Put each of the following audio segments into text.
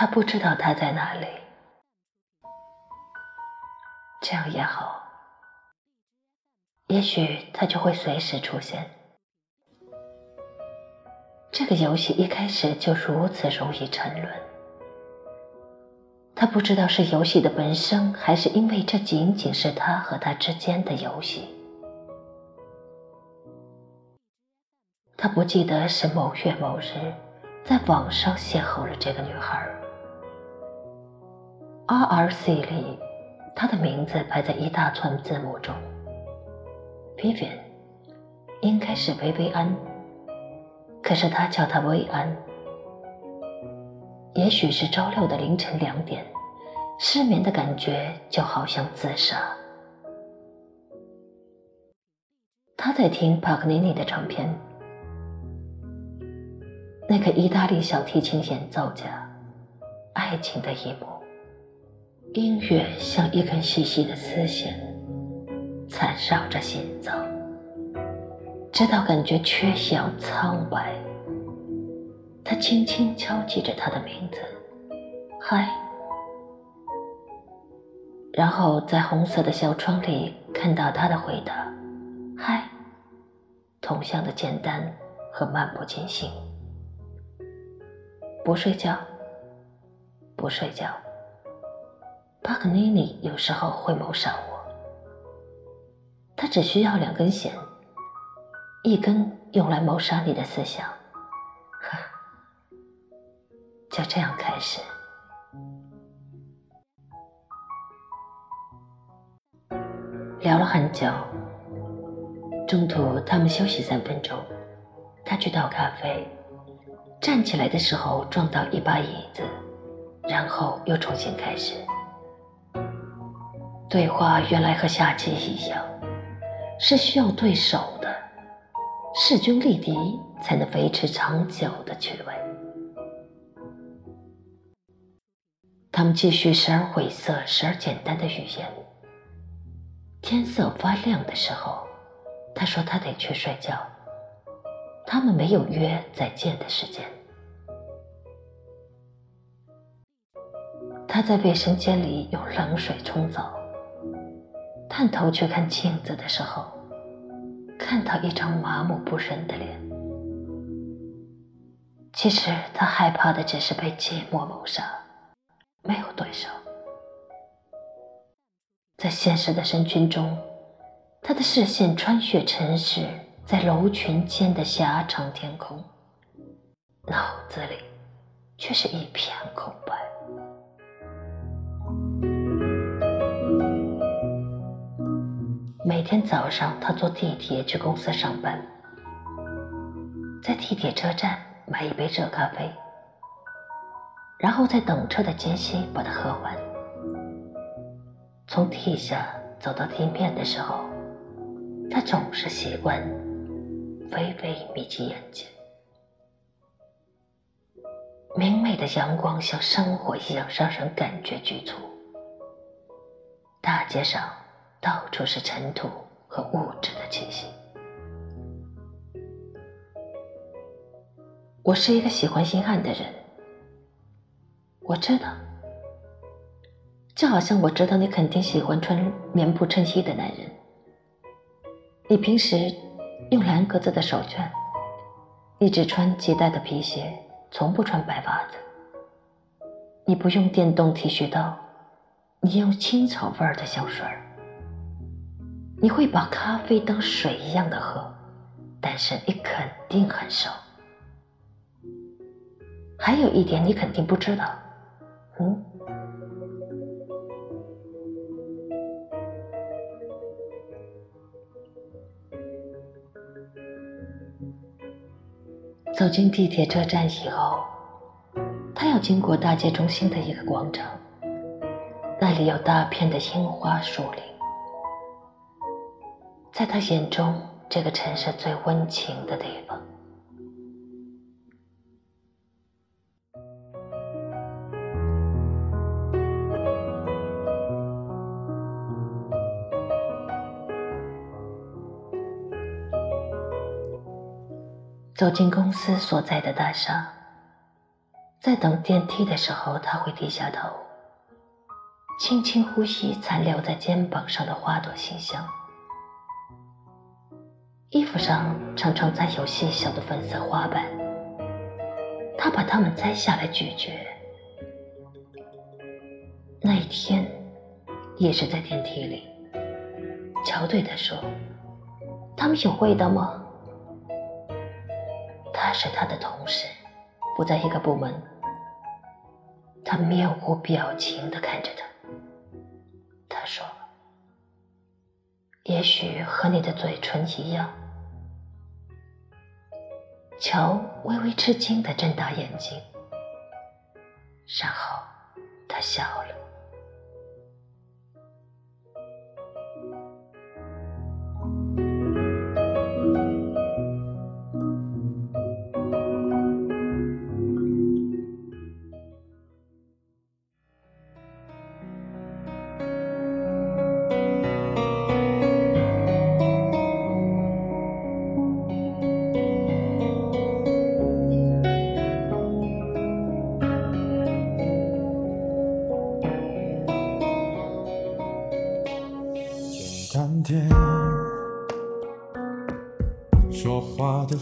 他不知道他在哪里。这样也好，也许他就会随时出现。这个游戏一开始就如此容易沉沦。他不知道是游戏的本身，还是因为这仅仅是他和他之间的游戏。他不记得是某月某日，在网上邂逅了这个女孩。RRC 里，他的名字排在一大串字母中。Vivian，应该是薇薇安，可是他叫她薇安。也许是周六的凌晨两点，失眠的感觉就好像自杀。他在听帕格尼尼的唱片。那个意大利小提琴演奏家，爱情的一幕，音乐像一根细细的丝线，缠绕着心脏，直到感觉缺氧苍白。他轻轻敲击着他的名字，嗨，然后在红色的小窗里看到他的回答，嗨，同样的简单和漫不经心。不睡觉，不睡觉。帕格尼尼有时候会谋杀我。他只需要两根弦，一根用来谋杀你的思想。呵，就这样开始。聊了很久，中途他们休息三分钟，他去倒咖啡。站起来的时候撞到一把椅子，然后又重新开始。对话原来和下棋一样，是需要对手的，势均力敌才能维持长久的趣味。他们继续时而晦涩时而简单的语言。天色发亮的时候，他说他得去睡觉。他们没有约再见的时间。他在卫生间里用冷水冲澡，探头去看镜子的时候，看到一张麻木不仁的脸。其实他害怕的只是被寂寞谋杀，没有对手。在现实的人群中，他的视线穿越尘世。在楼群间的狭长天空，脑子里却是一片空白。每天早上，他坐地铁去公司上班，在地铁车站买一杯热咖啡，然后在等车的间隙把它喝完。从地下走到地面的时候，他总是习惯。微微眯起眼睛，明媚的阳光像生活一样让人感觉局促。大街上到处是尘土和物质的气息。我是一个喜欢阴暗的人，我知道，就好像我知道你肯定喜欢穿棉布衬衣的男人。你平时。用蓝格子的手绢，你只穿系带的皮鞋，从不穿白袜子。你不用电动剃须刀，你用青草味儿的香水儿。你会把咖啡当水一样的喝，但是你肯定很瘦。还有一点你肯定不知道，嗯。走进地铁车站以后，他要经过大街中心的一个广场，那里有大片的樱花树林，在他眼中，这个城市最温情的地方。走进公司所在的大厦，在等电梯的时候，他会低下头，轻轻呼吸残留在肩膀上的花朵馨香。衣服上常常沾有细小的粉色花瓣，他把它们摘下来咀嚼。那一天，也是在电梯里，乔对他说：“他们有味道吗？”他是他的同事，不在一个部门。他面无表情地看着他。他说：“也许和你的嘴唇一样。”乔微微吃惊地睁大眼睛，然后他笑了。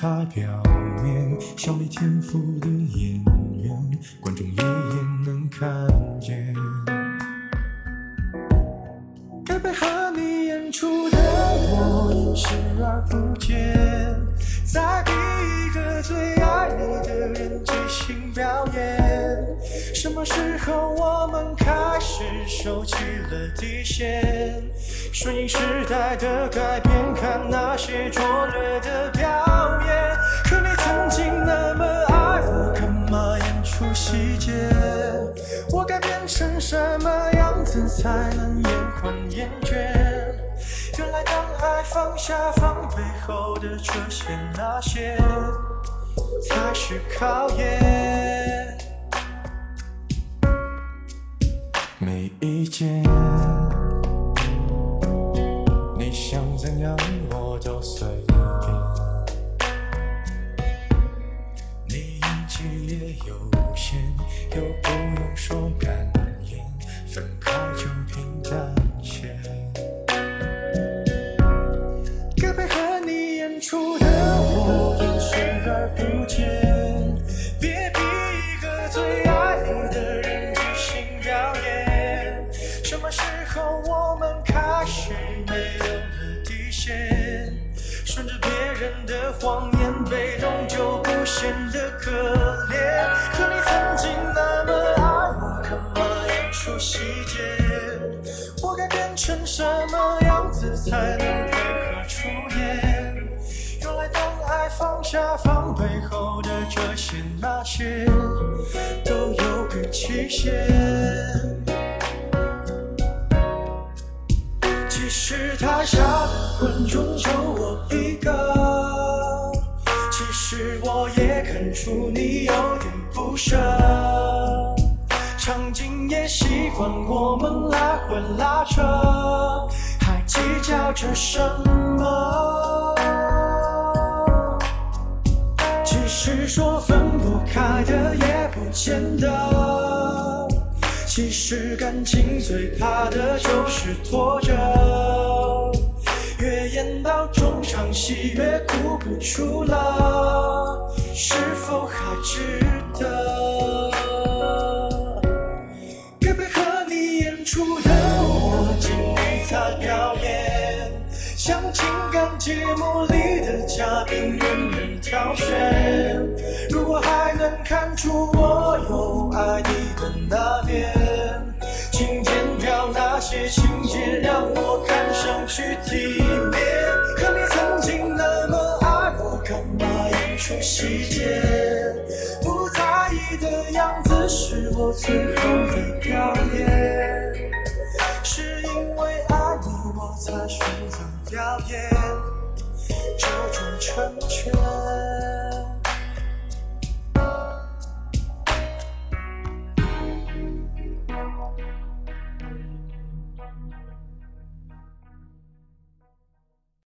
的太表。小没天赋的演员，观众一不见。在逼一个最爱你的人即兴表演。什么时候我们开始收起了底线？顺应时代的改变，看那些拙劣的表演。可你曾经那么爱我，干嘛演出细节？我该变成什么样子才爱放下防备后的这些那些，才是考验。没意见，你想怎样我都随才能配合出演？原来当爱放下防备后的这些那些，都有个期限。其实台下的观众就我一个，其实我也看出你有点不舍。场景也习惯我们来回拉扯，着什么？其实说分不开的也不见得。其实感情最怕的就是拖着，越演到中场戏越哭不出了，是否还值像情感节目里的嘉宾任人挑选。如果还能看出我有爱你的那边，请剪掉那些情节，让我看上去体面。可你曾经那么爱我，干嘛演出细节？不在意的样子是我最 country.